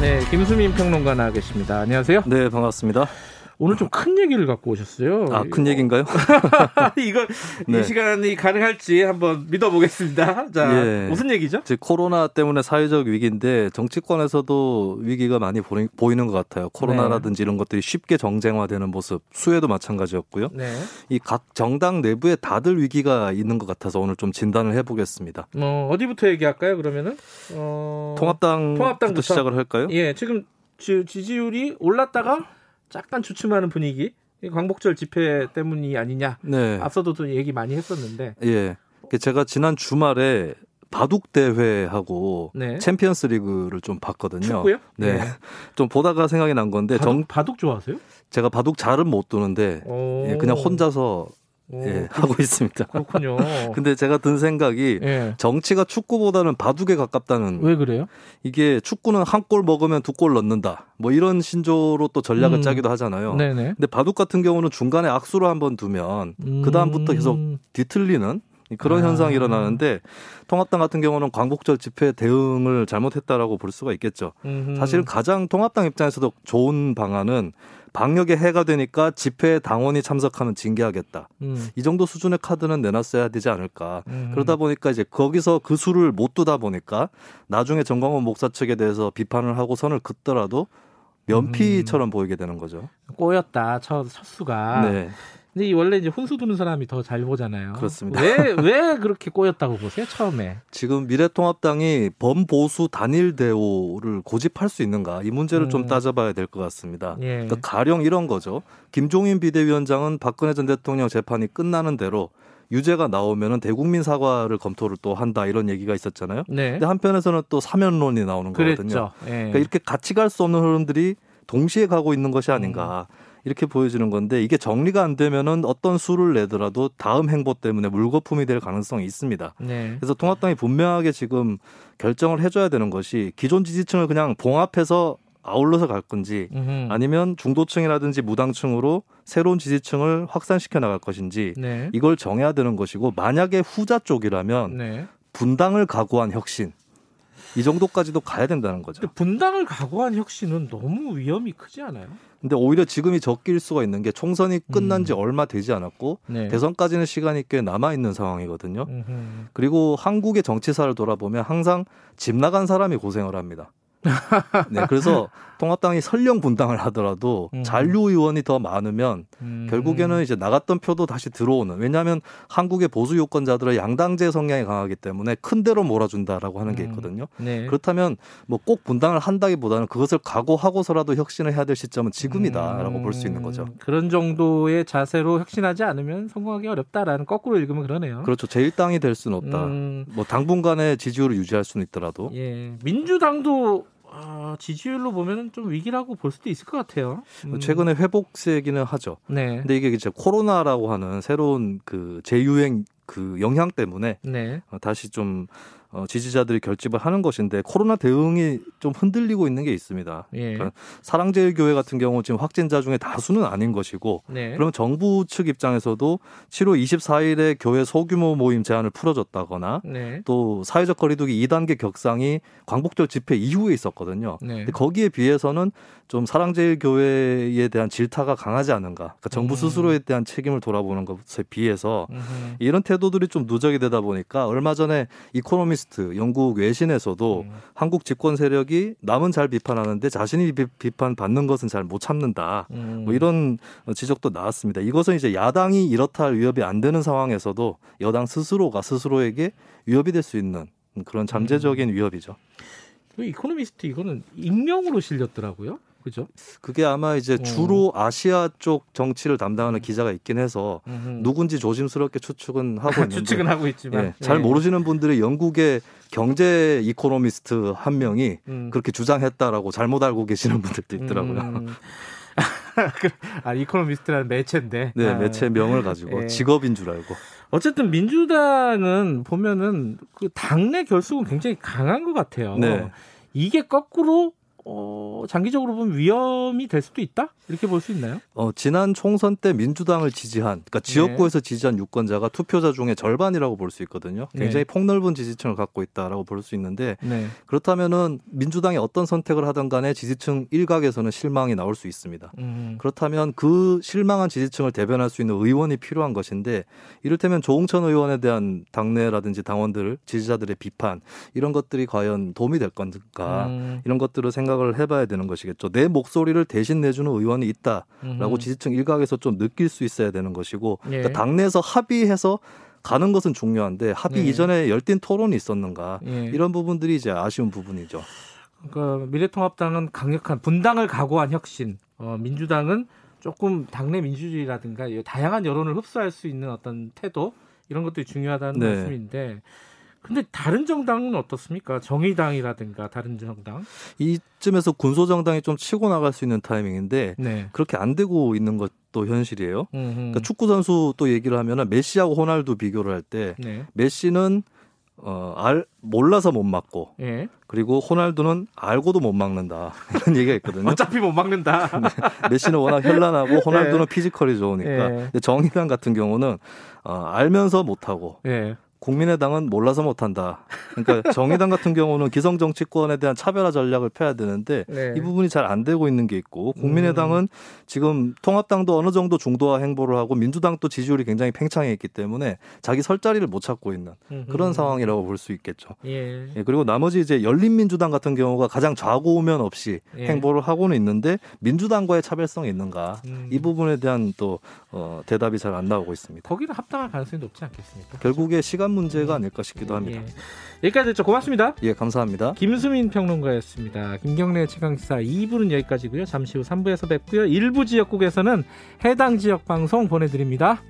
네, 김수민 평론가 나와 계십니다. 안녕하세요. 네, 반갑습니다. 오늘 좀 큰 얘기를 갖고 오셨어요. 아, 큰 얘기인가요? 이거 네. 이 시간이 가능할지 한번 믿어보겠습니다. 자, 예. 무슨 얘기죠? 이제 코로나 때문에 사회적 위기인데 정치권에서도 위기가 많이 보이- 보이는 것 같아요. 코로나라든지 이런 것들이 쉽게 정쟁화되는 모습, 수혜도 마찬가지였고요. 네. 이각 정당 내부에 다들 위기가 있는 것 같아서 오늘 좀 진단을 해보겠습니다. 뭐 어디부터 얘기할까요? 그러면은 어... 통합당부터 통합당부터? 시작을 할까요? 예, 지금 지, 지지율이 올랐다가 잠깐 주춤하는 분위기. 이 광복절 집회 때문이 아니냐. 네. 앞서도 또 얘기 많이 했었는데. 예. 제가 지난 주말에 바둑 대회하고 네. 챔피언스 리그를 좀 봤거든요. 축구요? 네. 예. 좀 보다가 생각이 난 건데 바둑, 정, 바둑 좋아하세요? 제가 바둑 잘은 못 두는데 오. 예, 그냥 혼자서 오, 예, 하고 있습니다. 그렇군요. 근데 제가 든 생각이 예. 정치가 축구보다는 바둑에 가깝다는 왜 그래요? 이게 축구는 한 골 먹으면 두 골 넣는다. 뭐 이런 신조로 또 전략을 음. 짜기도 하잖아요. 네네. 근데 바둑 같은 경우는 중간에 악수를 한번 두면 그 다음부터 계속 음. 뒤틀리는 그런 아. 현상이 일어나는데 통합당 같은 경우는 광복절 집회 대응을 잘못했다라고 볼 수가 있겠죠. 음흠. 사실 가장 통합당 입장에서도 좋은 방안은 방역에 해가 되니까 집회에 당원이 참석하면 징계하겠다. 음. 이 정도 수준의 카드는 내놨어야 되지 않을까. 음. 그러다 보니까 이제 거기서 그 수를 못 두다 보니까 나중에 정광훈 목사 측에 대해서 비판을 하고 선을 긋더라도 면피처럼 보이게 되는 거죠. 꼬였다 첫, 첫 수가. 네. 근데 이 원래 이제 혼수 두는 사람이 더 잘 보잖아요. 그렇습니다. 왜 왜 그렇게 꼬였다고 보세요 처음에? 지금 미래통합당이 범보수 단일 대우를 고집할 수 있는가 이 문제를 음. 좀 따져봐야 될 것 같습니다. 예. 그러니까 가령 이런 거죠. 김종인 비대위원장은 박근혜 전 대통령 재판이 끝나는 대로 유죄가 나오면은 대국민 사과를 검토를 또 한다 이런 얘기가 있었잖아요. 네. 근데 한편에서는 또 사면론이 나오는 거거든요. 그랬죠. 예. 그러니까 이렇게 같이 갈 수 없는 흐름들이 동시에 가고 있는 것이 아닌가 음. 이렇게 보여지는 건데 이게 정리가 안 되면은 어떤 수를 내더라도 다음 행보 때문에 물거품이 될 가능성이 있습니다. 네. 그래서 통합당이 분명하게 지금 결정을 해줘야 되는 것이 기존 지지층을 그냥 봉합해서 아울러서 갈 건지. 아니면 중도층이라든지 무당층으로 새로운 지지층을 확산시켜 나갈 것인지 네. 이걸 정해야 되는 것이고 만약에 후자 쪽이라면 네. 분당을 각오한 혁신 이 정도까지도 가야 된다는 거죠. 근데 분당을 각오한 혁신은 너무 위험이 크지 않아요? 근데 오히려 지금이 적기일 수가 있는 게 총선이 끝난 지 음. 얼마 되지 않았고 네. 대선까지는 시간이 꽤 남아 있는 상황이거든요. 음흠. 그리고 한국의 정치사를 돌아보면 항상 집 나간 사람이 고생을 합니다. 네, 그래서 통합당이 설령 분당을 하더라도 음. 잔류 의원이 더 많으면 음. 결국에는 이제 나갔던 표도 다시 들어오는. 왜냐하면 한국의 보수 유권자들은 양당제 성향이 강하기 때문에 큰 데로 몰아준다라고 하는 게 음. 있거든요. 네. 그렇다면 뭐 꼭 분당을 한다기보다는 그것을 각오하고서라도 혁신을 해야 될 시점은 지금이다라고 볼 수 있는 거죠. 음, 그런 정도의 자세로 혁신하지 않으면 성공하기 어렵다라는 거꾸로 읽으면 그러네요. 그렇죠. 제1당이 될 수는 없다. 음, 뭐 당분간의 지지율을 유지할 수는 있더라도 예. 민주당도 아, 지지율로 보면 좀 위기라고 볼 수도 있을 것 같아요. 음, 최근에 회복세기는 하죠. 네. 근데 이게 이제 코로나라고 하는 새로운 그 재유행 그 영향 때문에 네. 어, 다시 좀 어, 지지자들이 결집을 하는 것인데 코로나 대응이 좀 흔들리고 있는 게 있습니다. 예. 그러니까 사랑제일교회 같은 경우 지금 확진자 중에 다수는 아닌 것이고 네. 그러면 정부 측 입장에서도 7월 24일에 교회 소규모 모임 제한을 풀어줬다거나 네. 또 사회적 거리두기 2단계 격상이 광복절 집회 이후에 있었거든요. 네. 근데 거기에 비해서는 좀 사랑제일교회에 대한 질타가 강하지 않은가. 그러니까 정부 음. 스스로에 대한 책임을 돌아보는 것에 비해서 음흠. 이런 태도들이 좀 누적이 되다 보니까 얼마 전에 이코노미스트 영국 외신에서도 음. 한국 집권 세력이 남은 잘 비판하는데 자신이 비, 비판 받는 것은 잘 못 참는다. 음. 뭐 이런 지적도 나왔습니다. 이것은 이제 야당이 이렇다 할 위협이 안 되는 상황에서도 여당 스스로가 스스로에게 위협이 될 수 있는 그런 잠재적인 음. 위협이죠. 그 이코노미스트 이거는 익명으로 실렸더라고요. 그죠? 그게 아마 이제 어. 주로 아시아 쪽 정치를 담당하는 기자가 있긴 해서 누군지 조심스럽게 추측은 하고 있는데 추측은 하고 있지만 예, 잘 예. 모르시는 분들이 영국의 경제 이코노미스트 한 명이 음. 그렇게 주장했다라고 잘못 알고 계시는 분들도 있더라고요. 음. 아 이코노미스트라는 매체인데. 네, 아. 매체 명을 가지고 예. 직업인 줄 알고. 어쨌든 민주당은 보면은 그 당내 결속은 굉장히 강한 것 같아요. 네. 이게 거꾸로 어, 장기적으로 보면 위험이 될 수도 있다 이렇게 볼 수 있나요? 어, 지난 총선 때 민주당을 지지한, 그러니까 지역구에서 지지한 유권자가 투표자 중에 절반이라고 볼 수 있거든요. 굉장히 폭넓은 지지층을 갖고 있다라고 볼 수 있는데 네. 그렇다면은 민주당이 어떤 선택을 하든 간에 지지층 일각에서는 실망이 나올 수 있습니다. 음. 그렇다면 그 실망한 지지층을 대변할 수 있는 의원이 필요한 것인데 이를테면 조홍천 의원에 대한 당내라든지 당원들 지지자들의 비판 이런 것들이 과연 도움이 될 건가 음. 이런 것들을 생각 을 해봐야 되는 것이겠죠. 내 목소리를 대신 내주는 의원이 있다라고 음. 지지층 일각에서 좀 느낄 수 있어야 되는 것이고 예. 그러니까 당내에서 합의해서 가는 것은 중요한데 합의 네. 이전에 열띤 토론이 있었는가 예. 이런 부분들이 이제 아쉬운 부분이죠. 그러니까 미래통합당은 강력한 분당을 각오한 혁신, 어, 민주당은 조금 당내 민주주의라든가 이 다양한 여론을 흡수할 수 있는 어떤 태도 이런 것들이 중요하다는 네. 말씀인데. 근데 다른 정당은 어떻습니까? 정의당이라든가 다른 정당? 이쯤에서 군소 정당이 좀 치고 나갈 수 있는 타이밍인데 네. 그렇게 안 되고 있는 것도 현실이에요. 그러니까 축구 선수 또 얘기를 하면은 메시하고 호날두 비교를 할때 네. 메시는 어, 알 몰라서 못 막고 예. 그리고 호날두는 알고도 못 막는다 이런 얘기가 있거든요. 어차피 못 막는다. 메시는 워낙 현란하고 호날두는 피지컬이 좋으니까. 예. 정의당 같은 경우는 어, 알면서 못하고 예. 국민의당은 몰라서 못한다. 그러니까 정의당 같은 경우는 기성 정치권에 대한 차별화 전략을 펴야 되는데 네. 이 부분이 잘 안 되고 있는 게 있고 국민의당은 지금 통합당도 어느 정도 중도화 행보를 하고 민주당도 지지율이 굉장히 팽창해 있기 때문에 자기 설 자리를 못 찾고 있는 그런. 상황이라고 볼 수 있겠죠. 예. 예, 그리고 나머지 이제 열린민주당 같은 경우가 가장 좌고우면 없이 예. 행보를 하고는 있는데 민주당과의 차별성이 있는가 음. 이 부분에 대한 또 어, 대답이 잘 안 나오고 있습니다. 거기는 합당할 가능성이 높지 않겠습니까? 결국에 시간 문제가 아닐까 싶기도 합니다. 예. 여기까지 듣죠. 고맙습니다. 예, 감사합니다. 김수민 평론가였습니다. 김경래 최강시사 2부는 여기까지고요. 잠시 후 3부에서 뵙고요. 일부 지역국에서는 해당 지역 방송 보내드립니다.